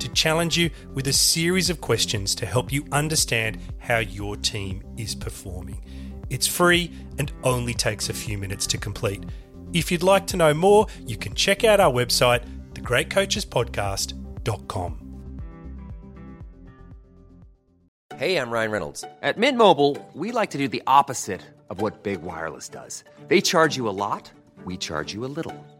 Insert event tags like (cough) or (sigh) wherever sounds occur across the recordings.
to challenge you with a series of questions to help you understand how your team is performing. It's free and only takes a few minutes to complete. If you'd like to know more, you can check out our website, thegreatcoachespodcast.com. Hey, I'm Ryan Reynolds. At Mint Mobile, we like to do the opposite of what Big Wireless does. They charge you a lot, we charge you a little.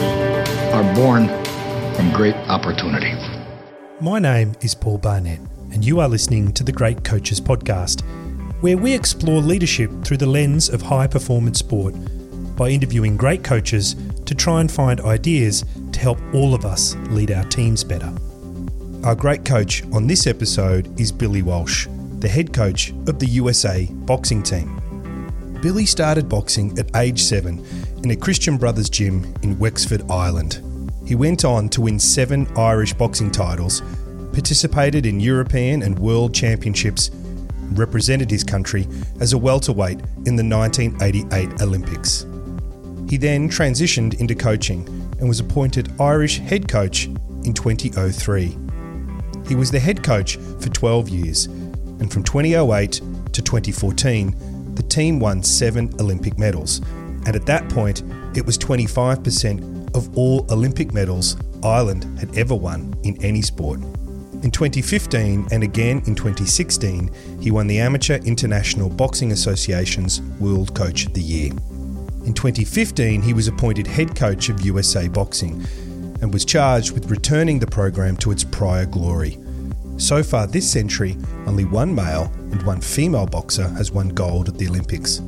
are born from great opportunity. My name is Paul Barnett, and you are listening to the Great Coaches Podcast, where we explore leadership through the lens of high performance sport by interviewing great coaches to try and find ideas to help all of us lead our teams better. Our great coach on this episode is Billy Walsh, the head coach of the USA boxing team. Billy started boxing at age seven in a Christian Brothers gym in Wexford, Ireland. He went on to win seven Irish boxing titles, participated in European and World Championships, and represented his country as a welterweight in the 1988 Olympics. He then transitioned into coaching and was appointed Irish head coach in 2003. He was the head coach for 12 years, and from 2008 to 2014, the team won seven Olympic medals, and at that point, it was 25% of all Olympic medals Ireland had ever won in any sport. In 2015 and again in 2016, he won the Amateur International Boxing Association's World Coach of the Year. In 2015, he was appointed head coach of USA Boxing and was charged with returning the program to its prior glory. So far this century, only one male and one female boxer has won gold at the Olympics.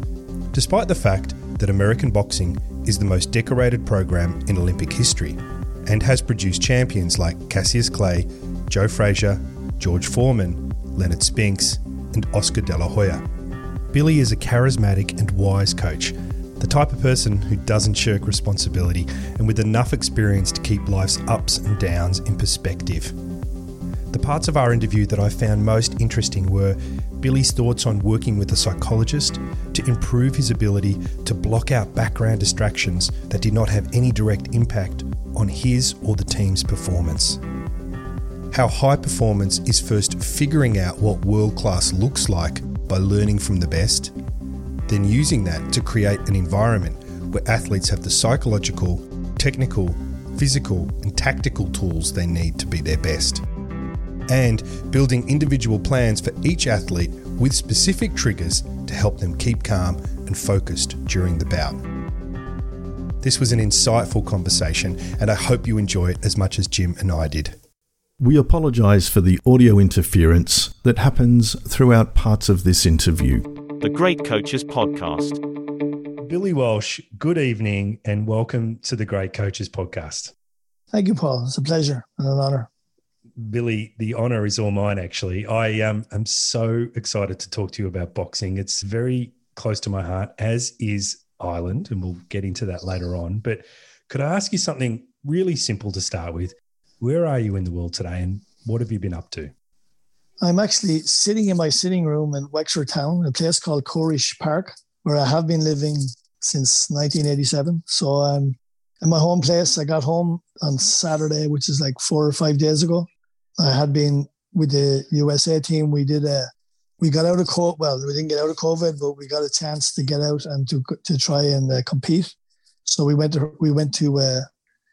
Despite the fact that American boxing is the most decorated program in Olympic history and has produced champions like Cassius Clay, Joe Frazier, George Foreman, Leonard Spinks, and Oscar De La Hoya. Billy is a charismatic and wise coach, the type of person who doesn't shirk responsibility and with enough experience to keep life's ups and downs in perspective. The parts of our interview that I found most interesting were Billy's thoughts on working with a psychologist to improve his ability to block out background distractions that did not have any direct impact on his or the team's performance. How high performance is first figuring out what world class looks like by learning from the best, then using that to create an environment where athletes have the psychological, technical, physical, and tactical tools they need to be their best and building individual plans for each athlete with specific triggers to help them keep calm and focused during the bout. This was an insightful conversation, and I hope you enjoy it as much as Jim and I did. We apologise for the audio interference that happens throughout parts of this interview. The Great Coaches Podcast. Billy Walsh, good evening and welcome to the Great Coaches Podcast. Thank you, Paul. It's a pleasure and an honor. Billy, the honor is all mine, actually. I um, am so excited to talk to you about boxing. It's very close to my heart, as is Ireland, and we'll get into that later on. But could I ask you something really simple to start with? Where are you in the world today and what have you been up to? I'm actually sitting in my sitting room in Wexford Town, a place called Corish Park, where I have been living since 1987. So I'm in my home place. I got home on Saturday, which is like four or five days ago. I had been with the USA team. We did a, we got out of COVID. Well, we didn't get out of COVID, but we got a chance to get out and to to try and uh, compete. So we went to we went to uh,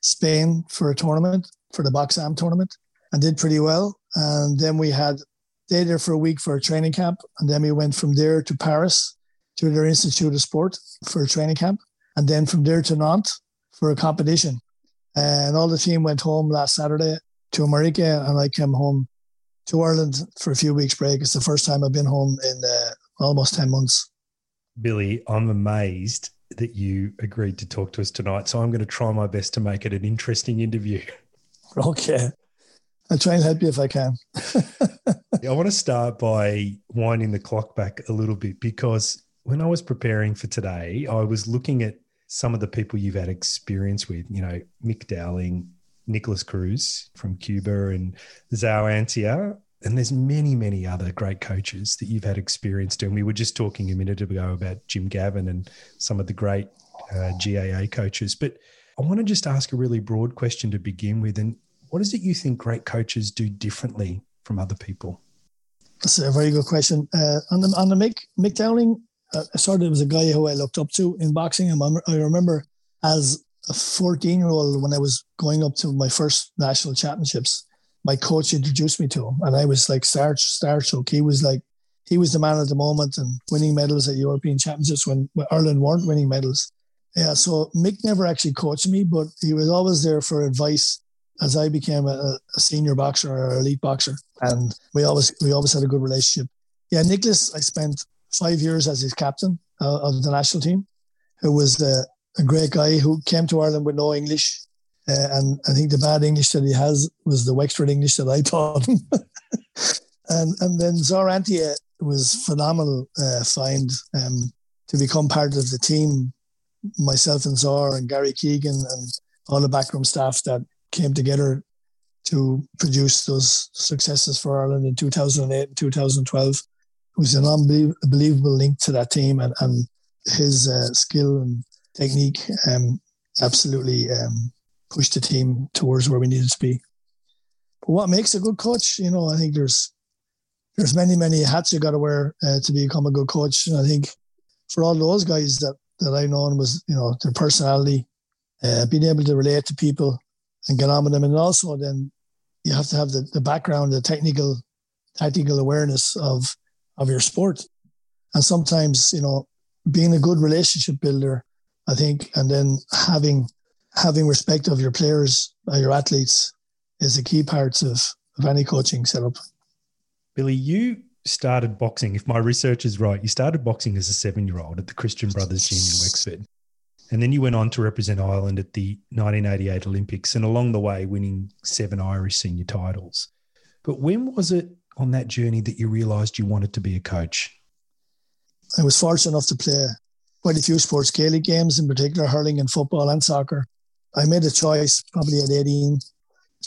Spain for a tournament for the BoxAm tournament and did pretty well. And then we had stayed there for a week for a training camp, and then we went from there to Paris to their Institute of Sport for a training camp, and then from there to Nantes for a competition. And all the team went home last Saturday to America, and I came home to Ireland for a few weeks break. It's the first time I've been home in uh, almost 10 months. Billy, I'm amazed that you agreed to talk to us tonight. So I'm going to try my best to make it an interesting interview. (laughs) Okay. I'll try and help you if I can. (laughs) I want to start by winding the clock back a little bit because when I was preparing for today, I was looking at some of the people you've had experience with, you know, Mick Dowling, Nikolas Cruz from Cuba, and Zaur Antia. And there's many, many other great coaches that you've had experience doing. We were just talking a minute ago about Jim Gavin and some of the great uh, GAA coaches. But I want to just ask a really broad question to begin with. And what is it you think great coaches do differently from other people? That's a very good question. Uh, on the on the Mick Mick Dowling, uh, sort of was a guy who I looked up to in boxing. And I remember as a 14 year old when I was going up to my first national championships, my coach introduced me to him, and I was like star starstruck. He was like he was the man at the moment and winning medals at European championships when, Ireland weren't winning medals. Yeah, so Mick never actually coached me, but he was always there for advice as I became a, a senior boxer or elite boxer, and we always we always had a good relationship. Yeah, Nicholas, I spent five years as his captain uh, of the national team, who was uh, a great guy who came to Ireland with no English. Uh, and I think the bad English that he has was the Wexford English that I (laughs) taught him. and and then Zaur Antia was phenomenal uh, find um, to become part of the team. Myself and Zaur and Gary Keegan and all the backroom staff that came together to produce those successes for Ireland in 2008 and 2012 was an unbelievable link to that team and, and his uh, skill and technique um, absolutely um, pushed the team towards where we needed to be. But what makes a good coach? You know, I think there's there's many many hats you got to wear uh, to become a good coach. And I think for all those guys that that I known was you know their personality, uh, being able to relate to people and get on with them, and also then you have to have the, the background, the technical tactical awareness of of your sport. And sometimes, you know, being a good relationship builder, I think, and then having having respect of your players, uh, your athletes, is a key part of, of any coaching setup. Billy, you started boxing, if my research is right, you started boxing as a seven year old at the Christian Brothers Gym in Wexford. And then you went on to represent Ireland at the 1988 Olympics and along the way winning seven Irish senior titles. But when was it on that journey that you realised you wanted to be a coach? I was fortunate enough to play quite a few sports Gaelic games, in particular hurling and football and soccer. I made a choice probably at 18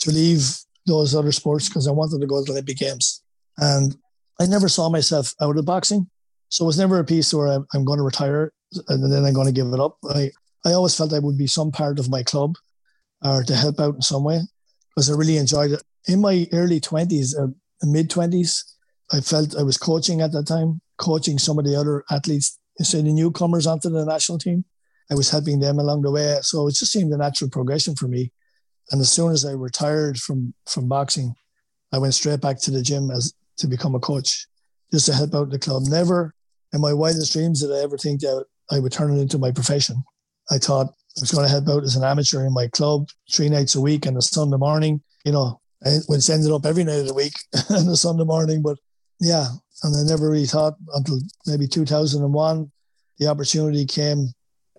to leave those other sports because I wanted to go to the Olympic Games. And I never saw myself out of boxing. So it was never a piece where I'm, I'm going to retire and then I'm going to give it up. I, I always felt I would be some part of my club or to help out in some way because I really enjoyed it. In my early 20s, uh, mid 20s. I felt I was coaching at that time, coaching some of the other athletes, so the newcomers onto the national team. I was helping them along the way. So it just seemed a natural progression for me. And as soon as I retired from, from boxing, I went straight back to the gym as to become a coach, just to help out the club. Never in my wildest dreams did I ever think that I would turn it into my profession. I thought I was going to help out as an amateur in my club three nights a week and a Sunday morning, you know, which ended up every night of the week (laughs) and a Sunday morning. But yeah, and I never really thought until maybe 2001, the opportunity came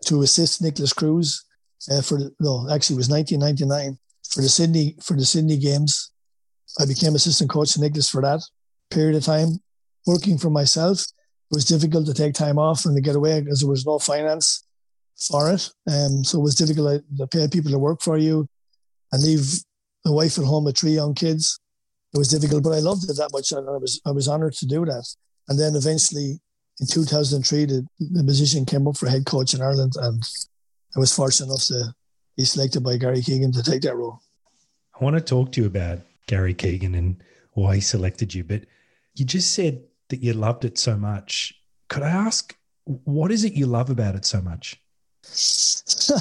to assist Nicholas Cruz uh, for the, no, actually it was 1999 for the Sydney for the Sydney Games. I became assistant coach to Nicholas for that period of time. Working for myself, it was difficult to take time off and to get away because there was no finance for it. Um, so it was difficult to pay people to work for you and leave a wife at home with three young kids. It was difficult, but I loved it that much, and I was I was honoured to do that. And then eventually, in 2003, the, the position came up for head coach in Ireland, and I was fortunate enough to be selected by Gary Keegan to take that role. I want to talk to you about Gary Keegan and why he selected you, but you just said that you loved it so much. Could I ask, what is it you love about it so much? (laughs)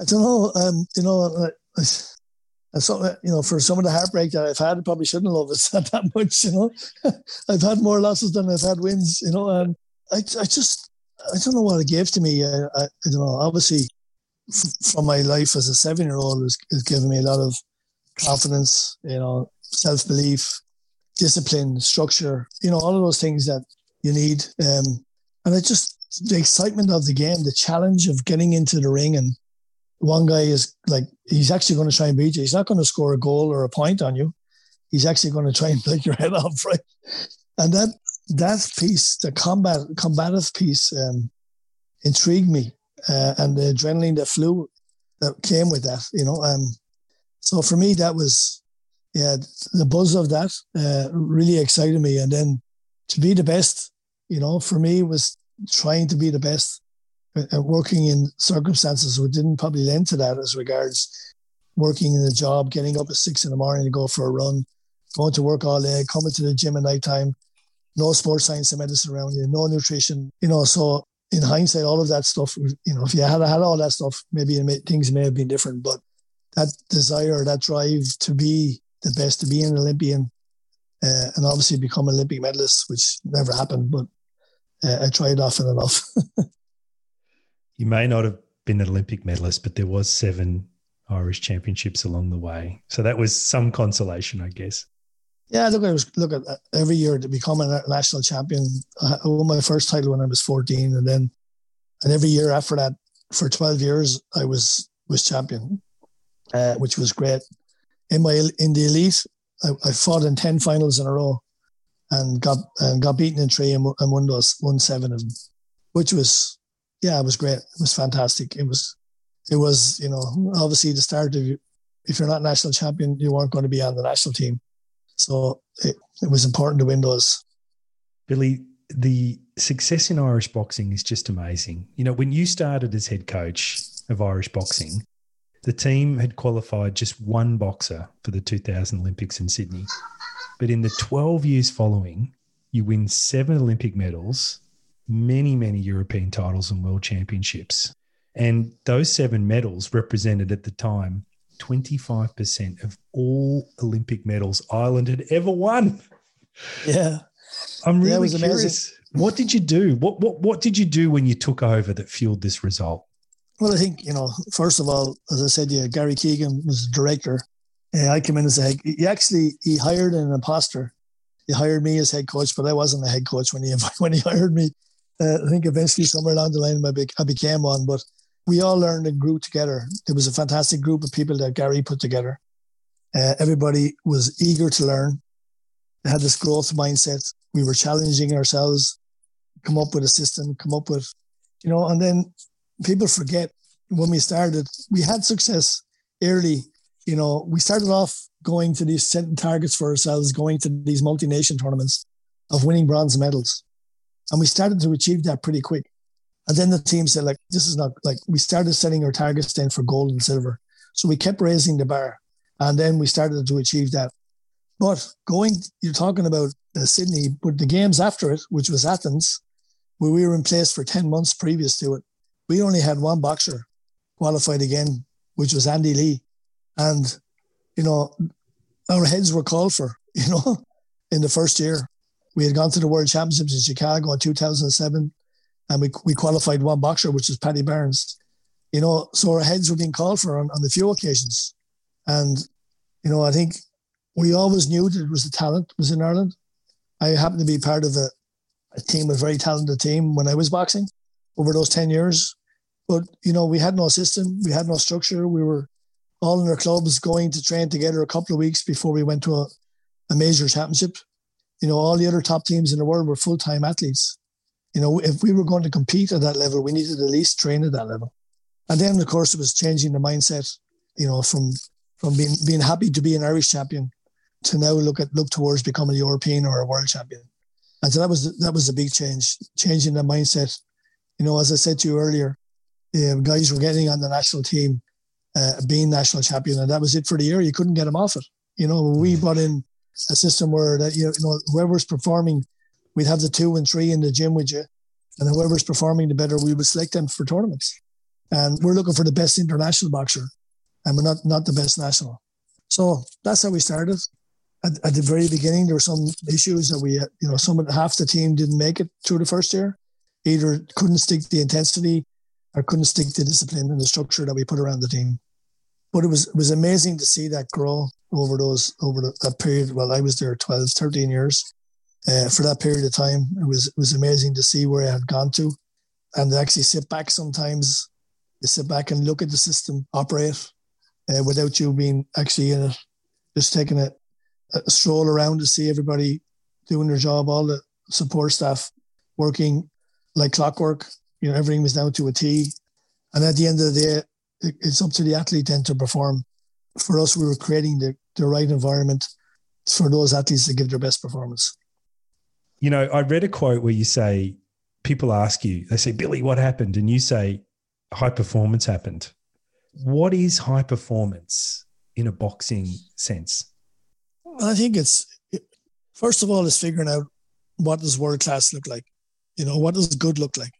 I don't know. Um, you know, I, and so, you know, for some of the heartbreak that I've had, I probably shouldn't love it (laughs) that much. You know, (laughs) I've had more losses than I've had wins. You know, and I, I just, I don't know what it gave to me. I, I, I don't know. Obviously, f- from my life as a seven-year-old, it's, it's given me a lot of confidence. You know, self-belief, discipline, structure. You know, all of those things that you need. Um, and I just the excitement of the game, the challenge of getting into the ring and one guy is like he's actually going to try and beat you. He's not going to score a goal or a point on you. He's actually going to try and (laughs) break your head off, right? And that that piece, the combat combative piece, um, intrigued me, uh, and the adrenaline that flew that came with that, you know. Um, so for me, that was yeah, the buzz of that uh, really excited me, and then to be the best, you know, for me was trying to be the best working in circumstances which didn't probably lend to that as regards working in a job, getting up at six in the morning to go for a run, going to work all day, coming to the gym at night time, no sports science and medicine around you, no nutrition, you know. So in hindsight, all of that stuff, you know, if you had had all that stuff, maybe things may have been different. But that desire, that drive to be the best, to be an Olympian, uh, and obviously become an Olympic medalist, which never happened, but uh, I tried often enough. (laughs) you may not have been an Olympic medalist, but there was seven Irish championships along the way. So that was some consolation, I guess. Yeah, look, I was look at every year to become a national champion. I won my first title when I was 14, and then and every year after that, for 12 years, I was was champion, uh, which was great. In my in the elite, I, I, fought in 10 finals in a row, and got and got beaten in three and, and won those won seven of them, which was yeah, it was great. It was fantastic. It was, it was, you know, obviously the start of if you're not national champion, you weren't going to be on the national team. So it, it was important to win those. Billy, the success in Irish boxing is just amazing. You know, when you started as head coach of Irish boxing, the team had qualified just one boxer for the 2000 Olympics in Sydney. But in the 12 years following, you win seven Olympic medals many, many European titles and world championships. And those seven medals represented at the time 25% of all Olympic medals Ireland had ever won. Yeah. I'm really yeah, curious. What did you do? What, what, what did you do when you took over that fueled this result? Well, I think, you know, first of all, as I said, yeah, Gary Keegan was the director. Uh, I came in as a head. He actually he hired an imposter. He hired me as head coach, but I wasn't the head coach when he (laughs) when he hired me. Uh, I think eventually somewhere along the line I became one, but we all learned and grew together. It was a fantastic group of people that Gary put together. Uh, everybody was eager to learn. They had this growth mindset. We were challenging ourselves, come up with a system, come up with, you know, and then people forget when we started, we had success early. You know, we started off going to these setting targets for ourselves, going to these multi-nation tournaments of winning bronze medals. And we started to achieve that pretty quick. And then the team said, like, this is not like we started setting our targets then for gold and silver. So we kept raising the bar. And then we started to achieve that. But going, you're talking about uh, Sydney, but the games after it, which was Athens, where we were in place for 10 months previous to it, we only had one boxer qualified again, which was Andy Lee. And, you know, our heads were called for, (laughs) you know, in the first year. We had gone to the World Championships in Chicago in 2007, and we, we qualified one boxer, which was Paddy Barnes. You know, so our heads were being called for on, on the few occasions. And, you know, I think we always knew that it was the talent was in Ireland. I happened to be part of a, a team, a very talented team when I was boxing over those 10 years. But you know, we had no system, we had no structure. We were all in our clubs going to train together a couple of weeks before we went to a, a major championship. You know, all the other top teams in the world were full time athletes. You know, if we were going to compete at that level, we needed at least train at that level. And then, of course, it was changing the mindset. You know, from from being being happy to be an Irish champion to now look at look towards becoming a European or a world champion. And so that was that was a big change, changing the mindset. You know, as I said to you earlier, the guys were getting on the national team, uh, being national champion, and that was it for the year. You couldn't get them off it. You know, we brought in a system where that you know whoever's performing, we'd have the two and three in the gym with you, and whoever's performing the better, we would select them for tournaments. And we're looking for the best international boxer, and we're not not the best national. So that's how we started. At, at the very beginning, there were some issues that we, you know, some half the team didn't make it through the first year, either couldn't stick the intensity or couldn't stick the discipline and the structure that we put around the team. But it was it was amazing to see that grow over those over the, that period. Well, I was there 12, 13 years. Uh, for that period of time, it was it was amazing to see where I had gone to, and actually sit back sometimes, you sit back and look at the system operate, uh, without you being actually in it, just taking a, a stroll around to see everybody doing their job, all the support staff working like clockwork. You know, everything was down to a T, and at the end of the day, it's up to the athlete then to perform. For us, we were creating the, the right environment for those athletes to give their best performance. You know, I read a quote where you say, people ask you, they say, Billy, what happened? And you say, high performance happened. What is high performance in a boxing sense? I think it's, first of all, is figuring out what does world class look like? You know, what does good look like?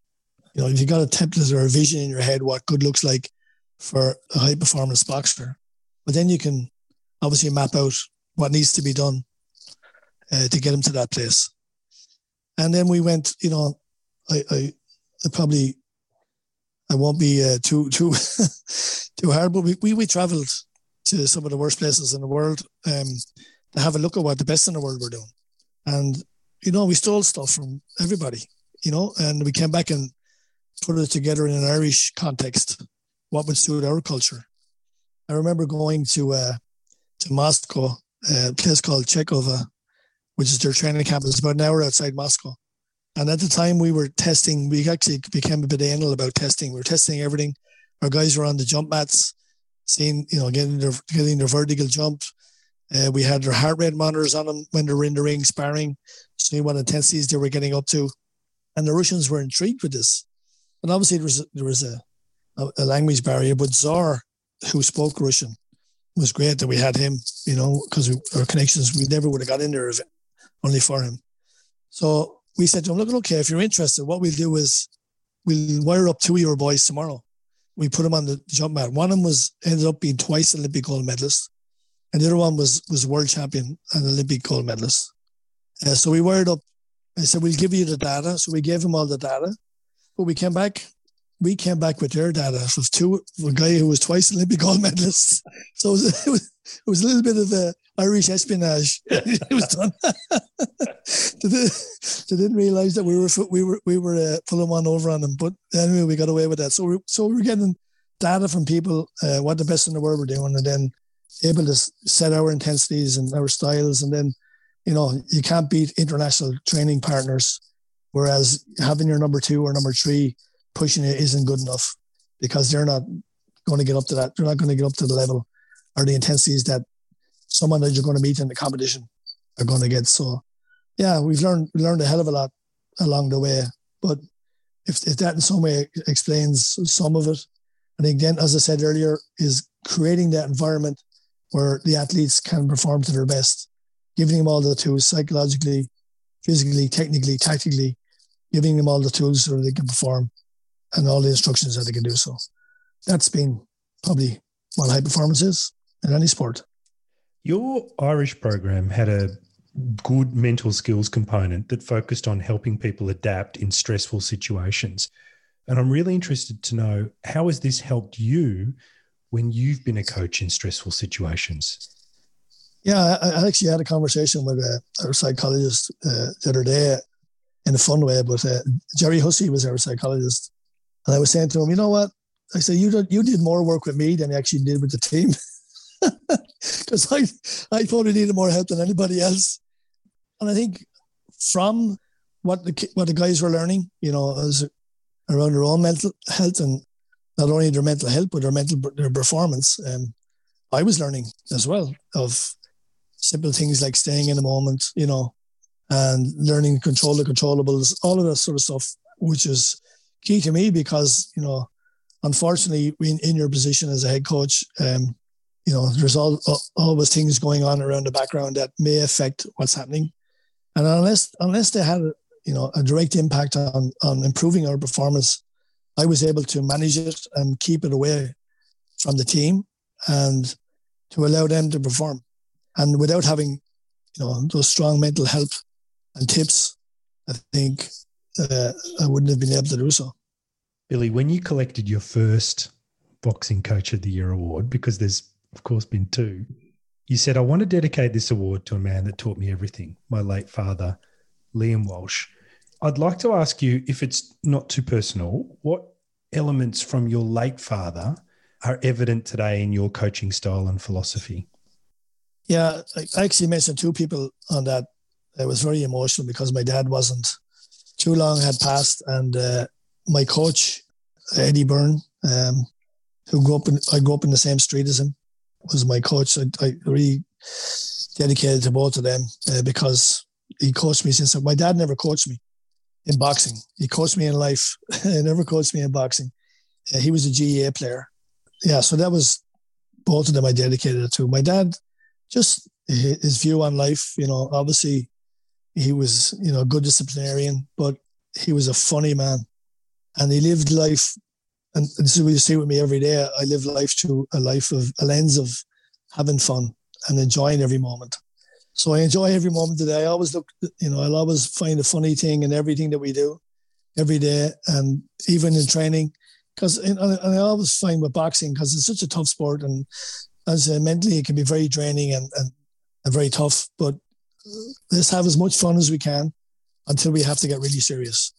You know, if you got a template or a vision in your head, what good looks like, for a high performance boxer. But then you can obviously map out what needs to be done uh, to get him to that place. And then we went, you know, I, I, I probably, I won't be uh, too too (laughs) too hard, but we, we we traveled to some of the worst places in the world um, to have a look at what the best in the world were doing, and you know we stole stuff from everybody, you know, and we came back and put it together in an Irish context what would suit our culture. I remember going to uh, to Moscow, a place called Chekova, which is their training camp. It's about an hour outside Moscow. And at the time we were testing, we actually became a bit anal about testing. We were testing everything. Our guys were on the jump mats, seeing, you know, getting their getting their vertical jump. Uh, we had their heart rate monitors on them when they were in the ring sparring, seeing what intensities they were getting up to. And the Russians were intrigued with this. And obviously there was there was a a, language barrier. But Zaur, who spoke Russian, was great that we had him, you know, because our connections, we never would have got in there if only for him. So we said to him, look, okay, if you're interested, what we'll do is we'll wire up two of your boys tomorrow. We put them on the jump mat. One of them was ended up being twice Olympic gold medalist, and the other one was was world champion and Olympic gold medalist. Uh, so we wired up. I said, we'll give you the data. So we gave him all the data. But we came back we came back with their data of two a guy who was twice Olympic gold medalist. (laughs) So it was, it was, it was a little bit of a Irish espionage. (laughs) it was done. (laughs) they, didn't realize that we were we were we were uh, pulling one over on them, but anyway, we got away with that. So we so we were getting data from people uh, what the best in the world were doing, and then able to set our intensities and our styles, and then you know you can't beat international training partners. Whereas having your number two or number three pushing it isn't good enough because they're not going to get up to that. They're not going to get up to the level or the intensities that someone that you're going to meet in the competition are going to get. So, yeah, we've learned learned a hell of a lot along the way. But if, if that in some way explains some of it, think then, as I said earlier, is creating that environment where the athletes can perform to their best, giving them all the tools psychologically, physically, technically, tactically, giving them all the tools so they can perform and all the instructions that they can do so. That's been probably what high performance is in any sport. Your Irish program had a good mental skills component that focused on helping people adapt in stressful situations. And I'm really interested to know how has this helped you when you've been a coach in stressful situations? Yeah, I, actually had a conversation with a, our psychologist uh, the other day in a fun way, but uh, Gerry Hussey was our psychologist and I was saying to him, you know what? I said, you did, you did more work with me than you actually did with the team. (laughs) Because I, I probably needed more help than anybody else. And I think from what the what the guys were learning, you know, as around their own mental health and not only their mental health but their mental their performance. Um, I was learning as well of simple things like staying in the moment, you know, and learning control the controllables, all of that sort of stuff, which is key to me because you know, unfortunately, in, in your position as a head coach, um, you know, there's all, all always things going on around the background that may affect what's happening, and unless unless they had you know a direct impact on on improving our performance, I was able to manage it and keep it away from the team and to allow them to perform, and without having you know those strong mental health and tips, I think uh, I wouldn't have been able to do so. Billy, when you collected your first Boxing Coach of the Year award, because there's, of course, been two, you said, I want to dedicate this award to a man that taught me everything, my late father, Liam Walsh. I'd like to ask you, if it's not too personal, what elements from your late father are evident today in your coaching style and philosophy? Yeah, I actually mentioned two people on that. I was very emotional because my dad wasn't too long had passed, and uh, my coach Eddie Byrne, um, who grew up in I grew up in the same street as him, was my coach. I, I really dedicated to both of them uh, because he coached me since my dad never coached me in boxing. He coached me in life. (laughs) he never coached me in boxing. Uh, he was a GAA player. Yeah, so that was both of them I dedicated it to. My dad, just his view on life, you know, obviously he was, you know, a good disciplinarian, but he was a funny man. And he lived life, and this is what you see with me every day. I live life through a life of a lens of having fun and enjoying every moment. So I enjoy every moment today. I always look, you know, I'll always find a funny thing in everything that we do every day. And even in training, because and I always find with boxing, because it's such a tough sport and as uh, mentally it can be very draining and, and very tough. But let's have as much fun as we can until we have to get really serious.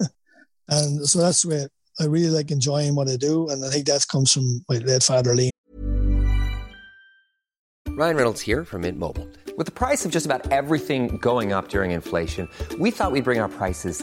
(laughs) and so that's where I really like enjoying what I do. And I think that comes from my late father, Lee. Ryan Reynolds here from Mint Mobile. With the price of just about everything going up during inflation, we thought we'd bring our prices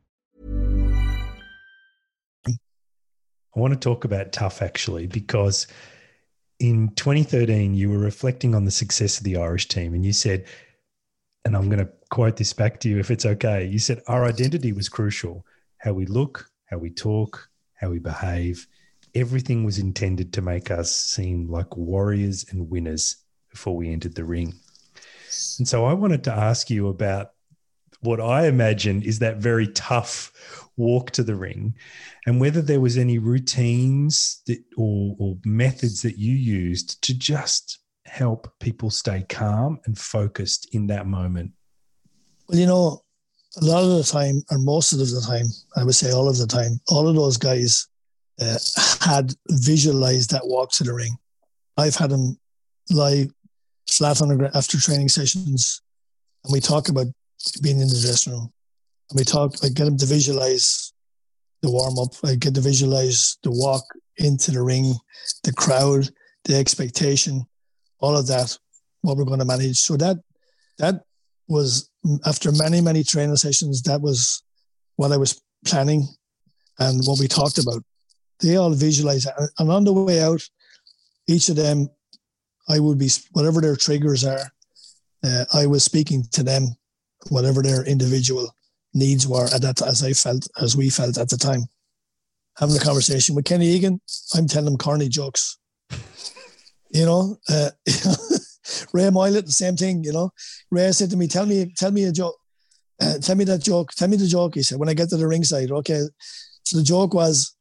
I want to talk about tough actually because in 2013 you were reflecting on the success of the Irish team and you said, and I'm going to quote this back to you if it's okay. You said our identity was crucial. How we look, how we talk, how we behave, everything was intended to make us seem like warriors and winners before we entered the ring. And so I wanted to ask you about what I imagine is that very tough walk to the ring and whether there was any routines that, or, or methods that you used to just help people stay calm and focused in that moment. Well, you know, a lot of the time, or most of the time, I would say all of the time, all of those guys uh, had visualized that walk to the ring. I've had them lie flat on the ground after training sessions, and we talk about being in the dressing room, and we talk. I get them to visualize the warm up. I get to visualize the walk into the ring, the crowd, the expectation, all of that, what we're going to manage. So that that was after many many training sessions. That was what I was planning and what we talked about. They all visualize that, and on the way out, each of them, I would be whatever their triggers are. uh, I was speaking to them, whatever their individual needs were at that, as I felt, as we felt at the time. Having a conversation with Kenny Egan, I'm telling him corny jokes. (laughs) you know, uh, (laughs) Ray Moylette, the same thing. You know, Ray said to me, "Tell me, tell me a joke. Uh, tell me that joke. Tell me the joke." He said, "When I get to the ringside, okay." So the joke was,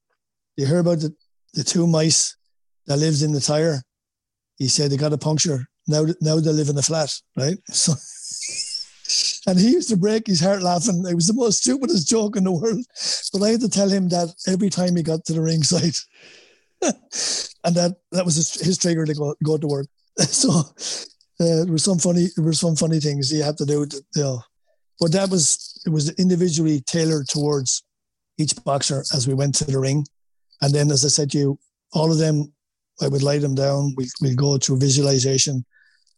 you hear about the, the two mice that lived in the tire. He said they got a puncture. Now, now they live in a flat, right? (laughs) So, and he used to break his heart laughing. It was the most stupidest joke in the world. But I had to tell him that every time he got to the ringside. (laughs) and that that was his, his trigger to go, go to work. (laughs) so uh, there was some funny there were some funny things you had to do. To, you know, but that was it was individually tailored towards each boxer as we went to the ring, and then as I said to you, all of them I would lay them down. We we go through visualization,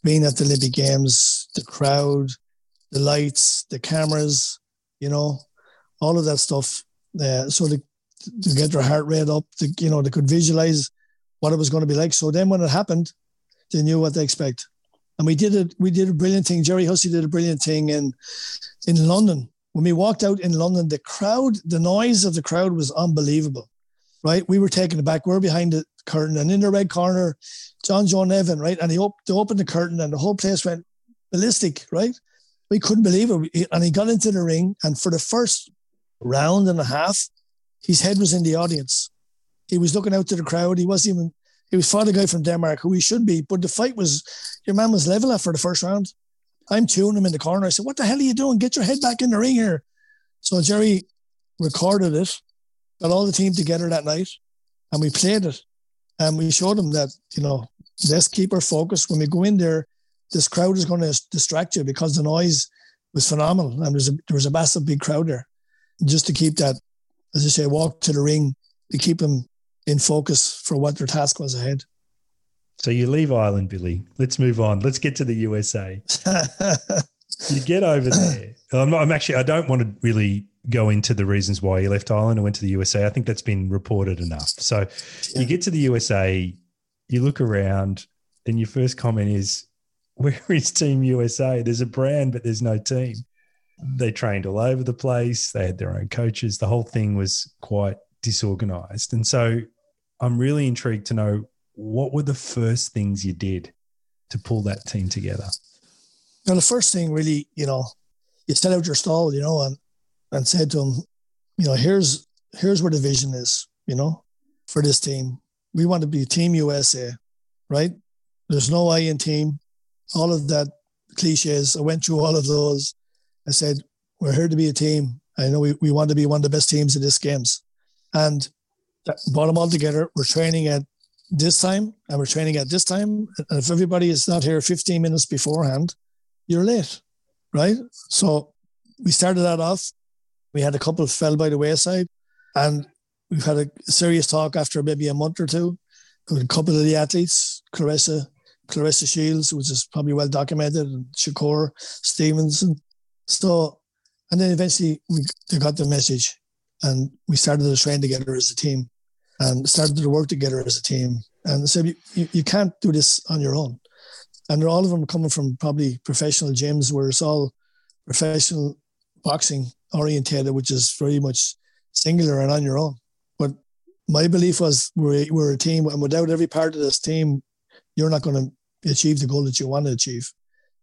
being at the Olympic Games, the crowd, the lights, the cameras, you know, all of that stuff. Uh, so they, to get their heart rate up, to, you know, they could visualize what it was going to be like. So then when it happened, they knew what to expect. And we did it. We did a brilliant thing. Gerry Hussey did a brilliant thing in in London. When we walked out in London, the crowd, the noise of the crowd was unbelievable. Right, we were taken aback. We're behind the curtain, and in the red corner, John John Nevin. Right, and he op- they opened the curtain, and the whole place went ballistic. Right, we couldn't believe it. And he got into the ring, and for the first round and a half, his head was in the audience. He was looking out to the crowd. He wasn't even he was fought a guy from Denmark who he should be, but the fight was your man was level after the first round. I'm tuning him in the corner. I said, What the hell are you doing? Get your head back in the ring here. So Gerry recorded it, got all the team together that night, and we played it. And we showed them that, you know, let's keep our focus. When we go in there, this crowd is going to distract you because the noise was phenomenal. And there's a, there was a massive big crowd there. Just to keep that, as I say, walk to the ring to keep them in focus for what their task was ahead. So you leave Ireland, Billy. Let's move on. Let's get to the USA. (laughs) you get over there. I'm, not, I'm actually. I don't want to really go into the reasons why you left Ireland and went to the USA. I think that's been reported enough. So yeah. you get to the USA. You look around, and your first comment is, "Where is Team USA? There's a brand, but there's no team." They trained all over the place. They had their own coaches. The whole thing was quite disorganized. And so I'm really intrigued to know what were the first things you did to pull that team together? Well, the first thing really, you know, you set out your stall, you know, and and said to them, you know, here's here's where the vision is, you know, for this team. We want to be Team USA, right? There's no I in team. All of that cliches. I went through all of those. I said, we're here to be a team. I know we, we want to be one of the best teams in this games. And brought them all together. We're training at this time and we're training at this time. And if everybody is not here 15 minutes beforehand, you're late, right? So we started that off. We had a couple fell by the wayside and we've had a serious talk after maybe a month or two with a couple of the athletes, Claressa, Claressa Shields, which is probably well documented, and Shakur Stevenson. So, and then eventually we they got the message and we started to train together as a team and started to work together as a team. And so you, you, you can't do this on your own. And all of them coming from probably professional gyms where it's all professional boxing orientated, which is very much singular and on your own. But my belief was we're, we're a team, and without every part of this team, you're not going to achieve the goal that you want to achieve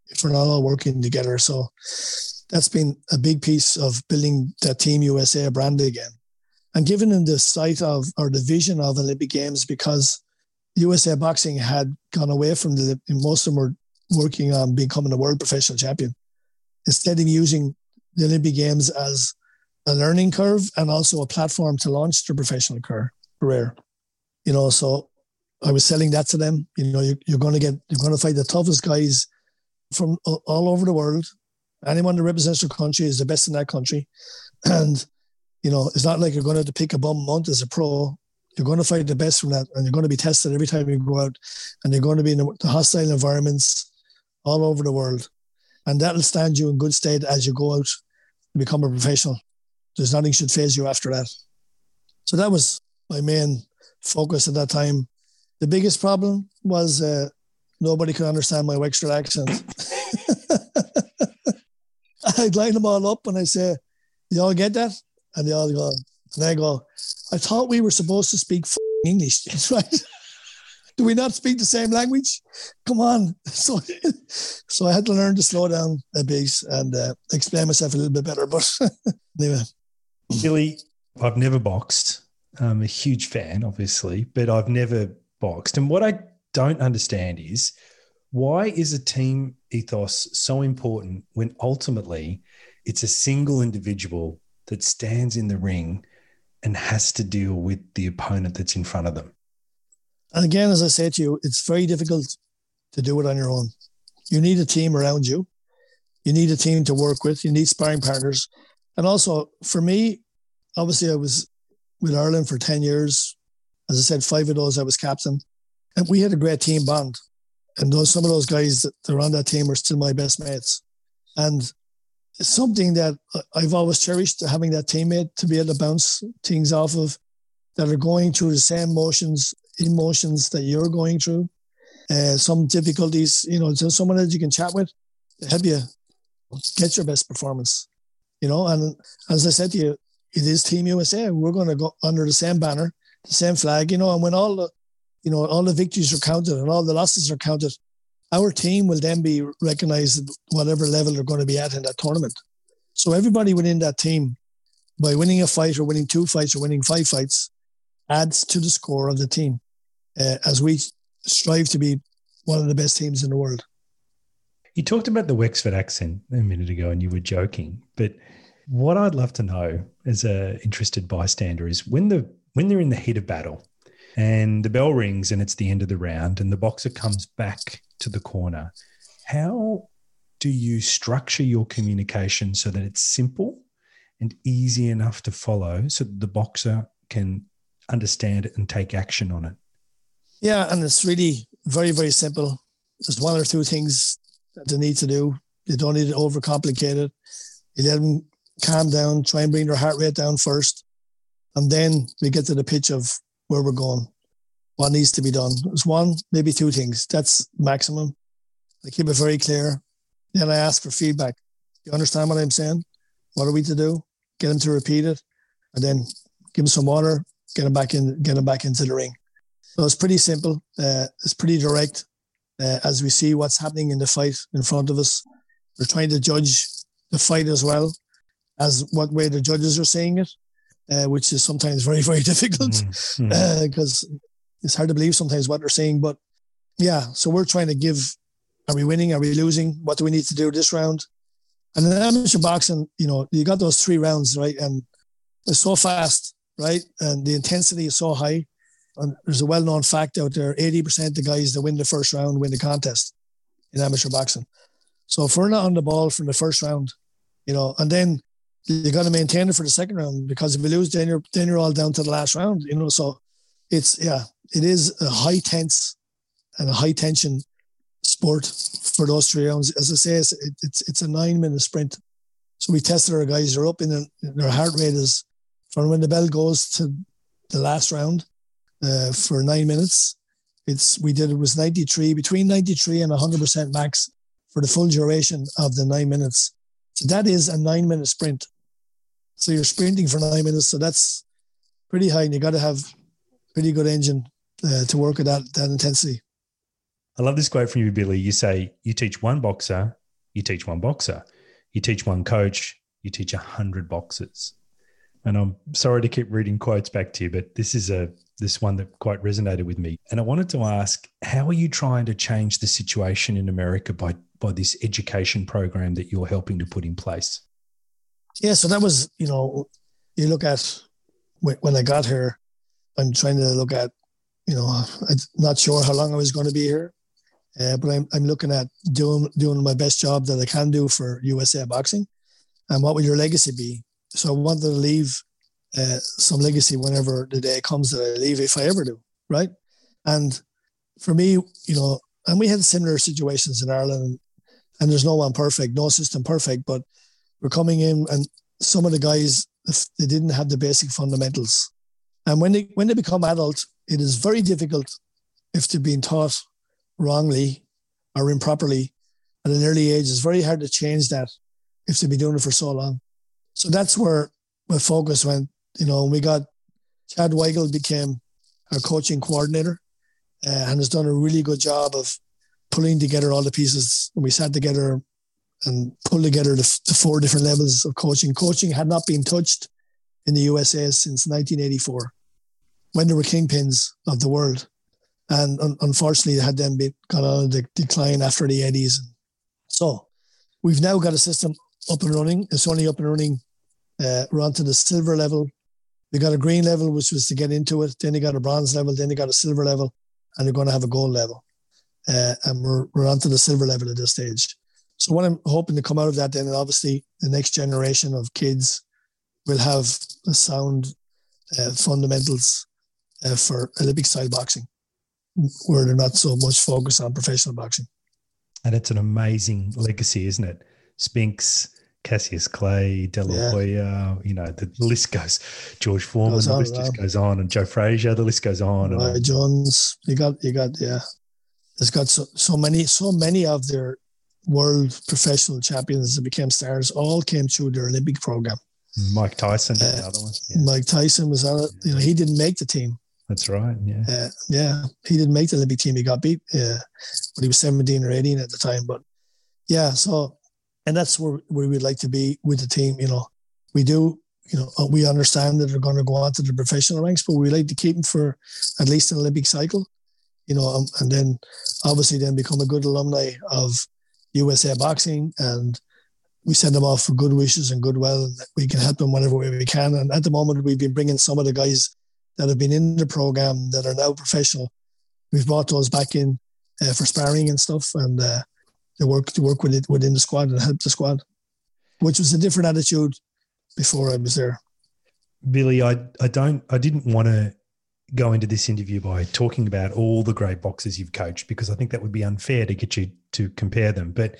if we're not all working together. So that's been a big piece of building that Team USA brand again and giving them the sight of or the vision of Olympic Games because USA boxing had gone away from the most of them were working on becoming a world professional champion instead of using the Olympic Games as a learning curve and also a platform to launch their professional career. You know, so I was selling that to them. You know, you're, you're going to get, you're going to fight the toughest guys from all over the world anyone that represents your country is the best in that country. (clears throat) And, you know, it's not like you're going to to pick a bum month as a pro. You're going to fight the best from that, and you're going to be tested every time you go out, and you're going to be in the hostile environments all over the world. And that'll stand you in good stead as you go out to become a professional. There's nothing should phase you after that. So that was my main focus at that time. The biggest problem was uh, nobody could understand my Wexford accent. (laughs) I'd line them all up and I say, "You all get that?" And they all go, and I go, "I thought we were supposed to speak English, (laughs) right?" do we not speak the same language? Come on. (laughs) So, so I had to learn to slow down a bit and uh, explain myself a little bit better. But anyway. Billy, I've never boxed. I'm a huge fan, obviously, but I've never boxed. And what I don't understand is why is a team ethos so important when ultimately it's a single individual that stands in the ring and has to deal with the opponent that's in front of them? And again, as I said to you, it's very difficult to do it on your own. You need a team around you. You need a team to work with. You need sparring partners. And also, for me, obviously, I was with Ireland for 10 years. As I said, five of those I was captain. And we had a great team bond. And those some of those guys that are on that team are still my best mates. And it's something that I've always cherished having that teammate to be able to bounce things off of that are going through the same motions emotions that you're going through, uh, some difficulties, you know, someone that you can chat with, help you get your best performance. You know, and as I said to you, it is Team USA. We're going to go under the same banner, the same flag, you know, and when all the, you know, all the victories are counted and all the losses are counted, our team will then be recognized at whatever level they're going to be at in that tournament. So everybody within that team, by winning a fight or winning two fights or winning five fights, adds to the score of the team uh, as we strive to be one of the best teams in the world. You talked about the Wexford accent a minute ago and you were joking, but what I'd love to know as an interested bystander is when the when they're in the heat of battle and the bell rings and it's the end of the round and the boxer comes back to the corner, how do you structure your communication so that it's simple and easy enough to follow so that the boxer can understand it and take action on it? Yeah, and it's really very, very simple. There's one or two things that they need to do. They don't need to overcomplicate it. You let them calm down, try and bring their heart rate down first. And then we get to the pitch of where we're going, what needs to be done. There's one, maybe two things. That's maximum. I keep it very clear. Then I ask for feedback. You understand what I'm saying? What are we to do? Get them to repeat it, and then give them some water. Get them back in. Get them back into the ring. So it's pretty simple. Uh, it's pretty direct. Uh, as we see what's happening in the fight in front of us, we're trying to judge the fight as well as what way the judges are seeing it, uh, which is sometimes very, (laughs) very difficult because mm-hmm. Uh, it's hard to believe sometimes what they're saying. But yeah, so we're trying to give are we winning? Are we losing? What do we need to do this round? And in amateur boxing, you know, you got those three rounds, right? And it's so fast, right? And the intensity is so high and there's a well-known fact out there: eighty percent of the guys that win the first round win the contest in amateur boxing. So if we're not on the ball from the first round, you know, and then you got to maintain it for the second round because if you lose, then you're then you're all down to the last round. You know, so it's yeah, it is a high tense and a high tension sport for those three rounds. As I say, it's it's, it's a nine minute sprint. So we tested our guys; they're up in their heart rate is from when the bell goes to the last round uh, for nine minutes. It's we did it was 93 between 93 and 100 percent max for the full duration of the nine minutes. So that is a nine minute sprint. So you're sprinting for nine minutes. So that's pretty high, and you got to have pretty good engine uh, to work at that that intensity. I love this quote from you, Billy. You say you teach one boxer, you teach one boxer, you teach one coach, you teach a hundred boxers. And I'm sorry to keep reading quotes back to you, but this is a this one that quite resonated with me. And I wanted to ask, how are you trying to change the situation in America by by this education program that you're helping to put in place? Yeah, so that was, you know, you look at when I got here, I'm trying to look at, you know, I'm not sure how long I was going to be here, uh, but I'm, I'm looking at doing doing my best job that I can do for USA boxing, and what will your legacy be? So I wanted to leave uh, some legacy whenever the day comes that I leave, if I ever do, right? And for me, you know, and we had similar situations in Ireland, and there's no one perfect, no system perfect, but we're coming in, and some of the guys they didn't have the basic fundamentals, and when they when they become adult, it is very difficult if they're being taught wrongly or improperly at an early age. It's very hard to change that if they've been doing it for so long. So that's where my focus went. You know, we got Chad Weigel became our coaching coordinator uh, and has done a really good job of pulling together all the pieces. And we sat together and pull together the, the four different levels of coaching. Coaching had not been touched in the USA since 1984 when there were kingpins of the world. And un- unfortunately, it had then been gone on a de- decline after the 80s. So we've now got a system up and running. It's only up and running. Uh, we're on to the silver level. We got a green level, which was to get into it. Then you got a bronze level. Then you got a silver level. And you're going to have a gold level. Uh, and we're, we're on to the silver level at this stage. So what I'm hoping to come out of that, then obviously the next generation of kids will have a sound uh, fundamentals uh, for Olympic style boxing, where they're not so much focused on professional boxing. And it's an amazing legacy, isn't it? Spinks, Cassius Clay, De La yeah. Hoya, you know, the list goes. George Foreman, goes the list just goes on, and Joe Frazier, the list goes on. And Jones, you got, you got, yeah. There's got so, so many, so many of their world professional champions that became stars all came through their Olympic program. Mike Tyson, uh, the other one. Yeah. Mike Tyson was on it. You know, he didn't make the team. That's right. Yeah. Uh, yeah. He didn't make the Olympic team. He got beat Yeah. But he was 17 or 18 at the time. But yeah, so, and that's where, where we'd like to be with the team. You know, we do, you know, uh, we understand that they're going to go on to the professional ranks, but we like to keep them for at least an Olympic cycle, you know, um, and then obviously then become a good alumni of USA boxing and we send them off for good wishes and goodwill we can help them whatever way we can. And at the moment, we've been bringing some of the guys that have been in the program that are now professional. We've brought those back in uh, for sparring and stuff, and uh, they work to work with it within the squad and help the squad, which was a different attitude before I was there. Billy, I I don't I didn't want to go into this interview by talking about all the great boxers you've coached because I think that would be unfair to get you to compare them, but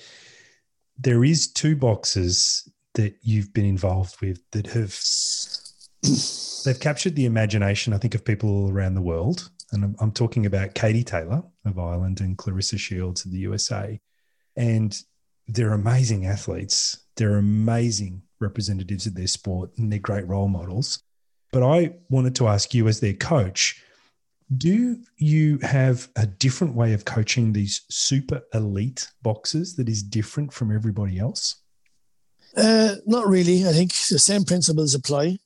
there is two boxers that you've been involved with that have they've captured the imagination, I think, of people all around the world. And I'm, I'm talking about Katie Taylor of Ireland and Claressa Shields of the USA. And they're amazing athletes. They're amazing representatives of their sport and they're great role models. But I wanted to ask you, as their coach, do you have a different way of coaching these super elite boxers that is different from everybody else? Uh, not really. I think the same principles apply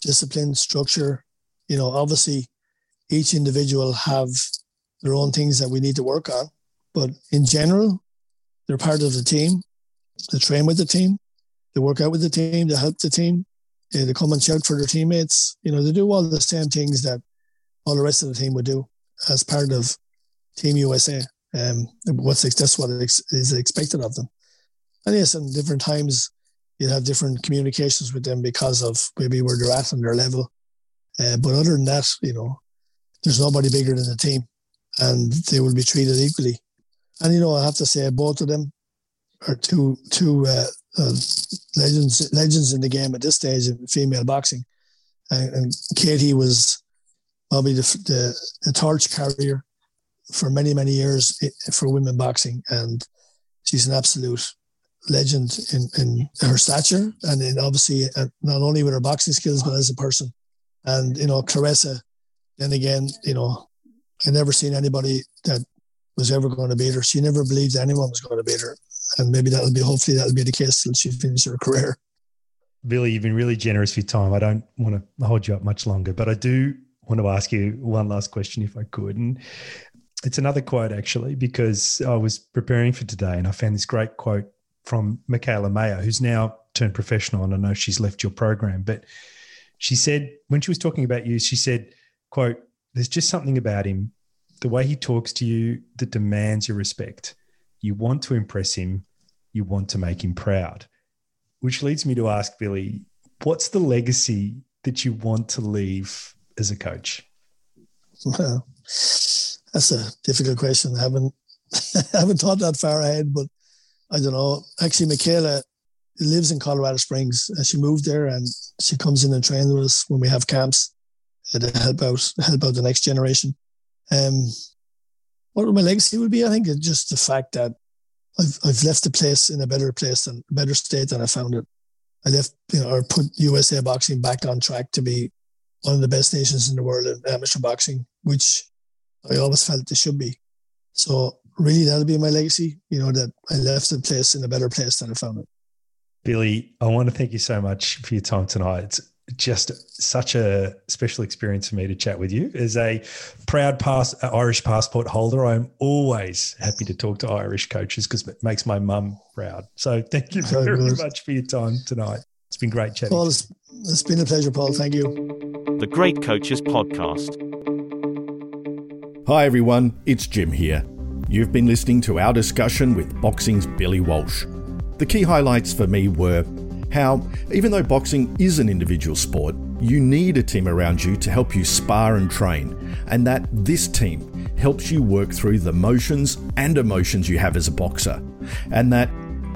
discipline, structure. You know, obviously, each individual have their own things that we need to work on. But in general, they're part of the team. They train with the team. They work out with the team. They help the team. They come and shout for their teammates. You know, they do all the same things that all the rest of the team would do as part of Team USA. Um, what's that's what is expected of them. And yes, in different times, you have different communications with them because of maybe where they're at and their level. Uh, but other than that, you know, there's nobody bigger than the team, and they will be treated equally. And you know, I have to say, both of them are two two uh, uh, legends legends in the game at this stage of female boxing. And, and Katie was probably the, the, the torch carrier for many many years for women boxing, and she's an absolute legend in, in her stature and in obviously uh, not only with her boxing skills but as a person. And you know, Claressa. then again, you know, I never seen anybody that was ever going to beat her. She never believed anyone was going to beat her, and maybe that'll be hopefully that'll be the case till she finishes her career. Billy, you've been really generous your time. I don't want to hold you up much longer, but I do want to ask you one last question if I could. And it's another quote actually, because I was preparing for today and I found this great quote from Mikaela Mayer, who's now turned professional. And I know she's left your program, but she said, when she was talking about you, she said, quote, there's just something about him, the way he talks to you that demands your respect. You want to impress him, you want to make him proud. Which leads me to ask Billy, what's the legacy that you want to leave as a coach? Well, that's a difficult question. I haven't (laughs) I haven't thought that far ahead, but I don't know. Actually, Mikaela lives in Colorado Springs. and She moved there, and she comes in and trains with us when we have camps to help out help out the next generation. Um, what my legacy would be, I think, is just the fact that I've I've left the place in a better place and better state than I found it. I left, you know, or put USA boxing back on track to be one of the best nations in the world in amateur boxing, which I always felt it should be. So really, that'll be my legacy. You know, that I left the place in a better place than I found it. Billy, I want to thank you so much for your time tonight. It's just such a special experience for me to chat with you. As a proud pass, uh, Irish passport holder, I'm always happy to talk to Irish coaches because it makes my mum proud. So thank you very much for your time tonight. It's been great chatting. Paul, it's, it's been a pleasure, Paul. Thank you. The Great Coaches Podcast. Hi, everyone. It's Jim here. You've been listening to our discussion with boxing's Billy Walsh. The key highlights for me were how, even though boxing is an individual sport, you need a team around you to help you spar and train, and that this team helps you work through the motions and emotions you have as a boxer, and that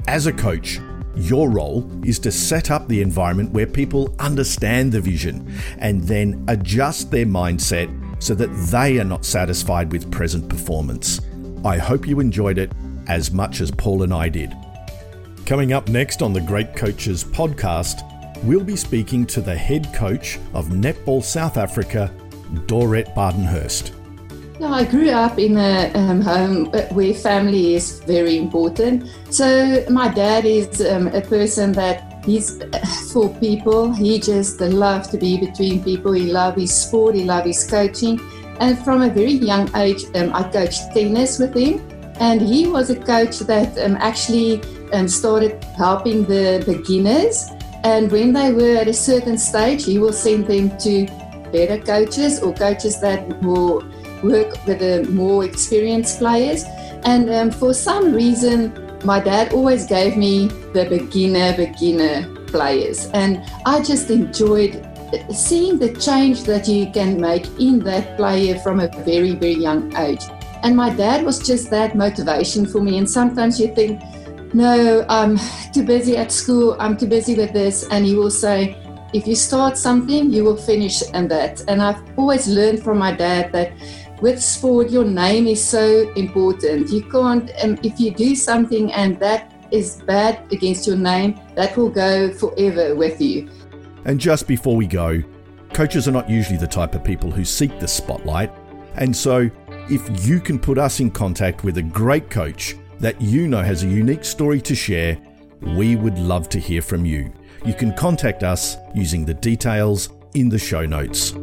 as a coach, your role is to set up the environment where people understand the vision and then adjust their mindset so that they are not satisfied with present performance. I hope you enjoyed it as much as Paul and I did. Coming up next on the Great Coaches podcast, we'll be speaking to the head coach of Netball South Africa, Dorette Badenhorst. Yeah, I grew up in a um, home where family is very important. So my dad is um, a person that he's for people. He just loves to be between people. He loves his sport. He loves his coaching. And from a very young age, um, I coached tennis with him. And he was a coach that um, actually and started helping the beginners. And when they were at a certain stage, he will send them to better coaches or coaches that will work with the more experienced players. And um, for some reason, my dad always gave me the beginner, beginner players. And I just enjoyed seeing the change that you can make in that player from a very, very young age. And my dad was just that motivation for me. And sometimes you think, no, I'm too busy at school, I'm too busy with this. And he will say, if you start something, you will finish and that. And I've always learned from my dad that with sport, your name is so important. You can't, um, if you do something and that is bad against your name, that will go forever with you. And just before we go, coaches are not usually the type of people who seek the spotlight. And so, if you can put us in contact with a great coach that you know has a unique story to share, we would love to hear from you. You can contact us using the details in the show notes.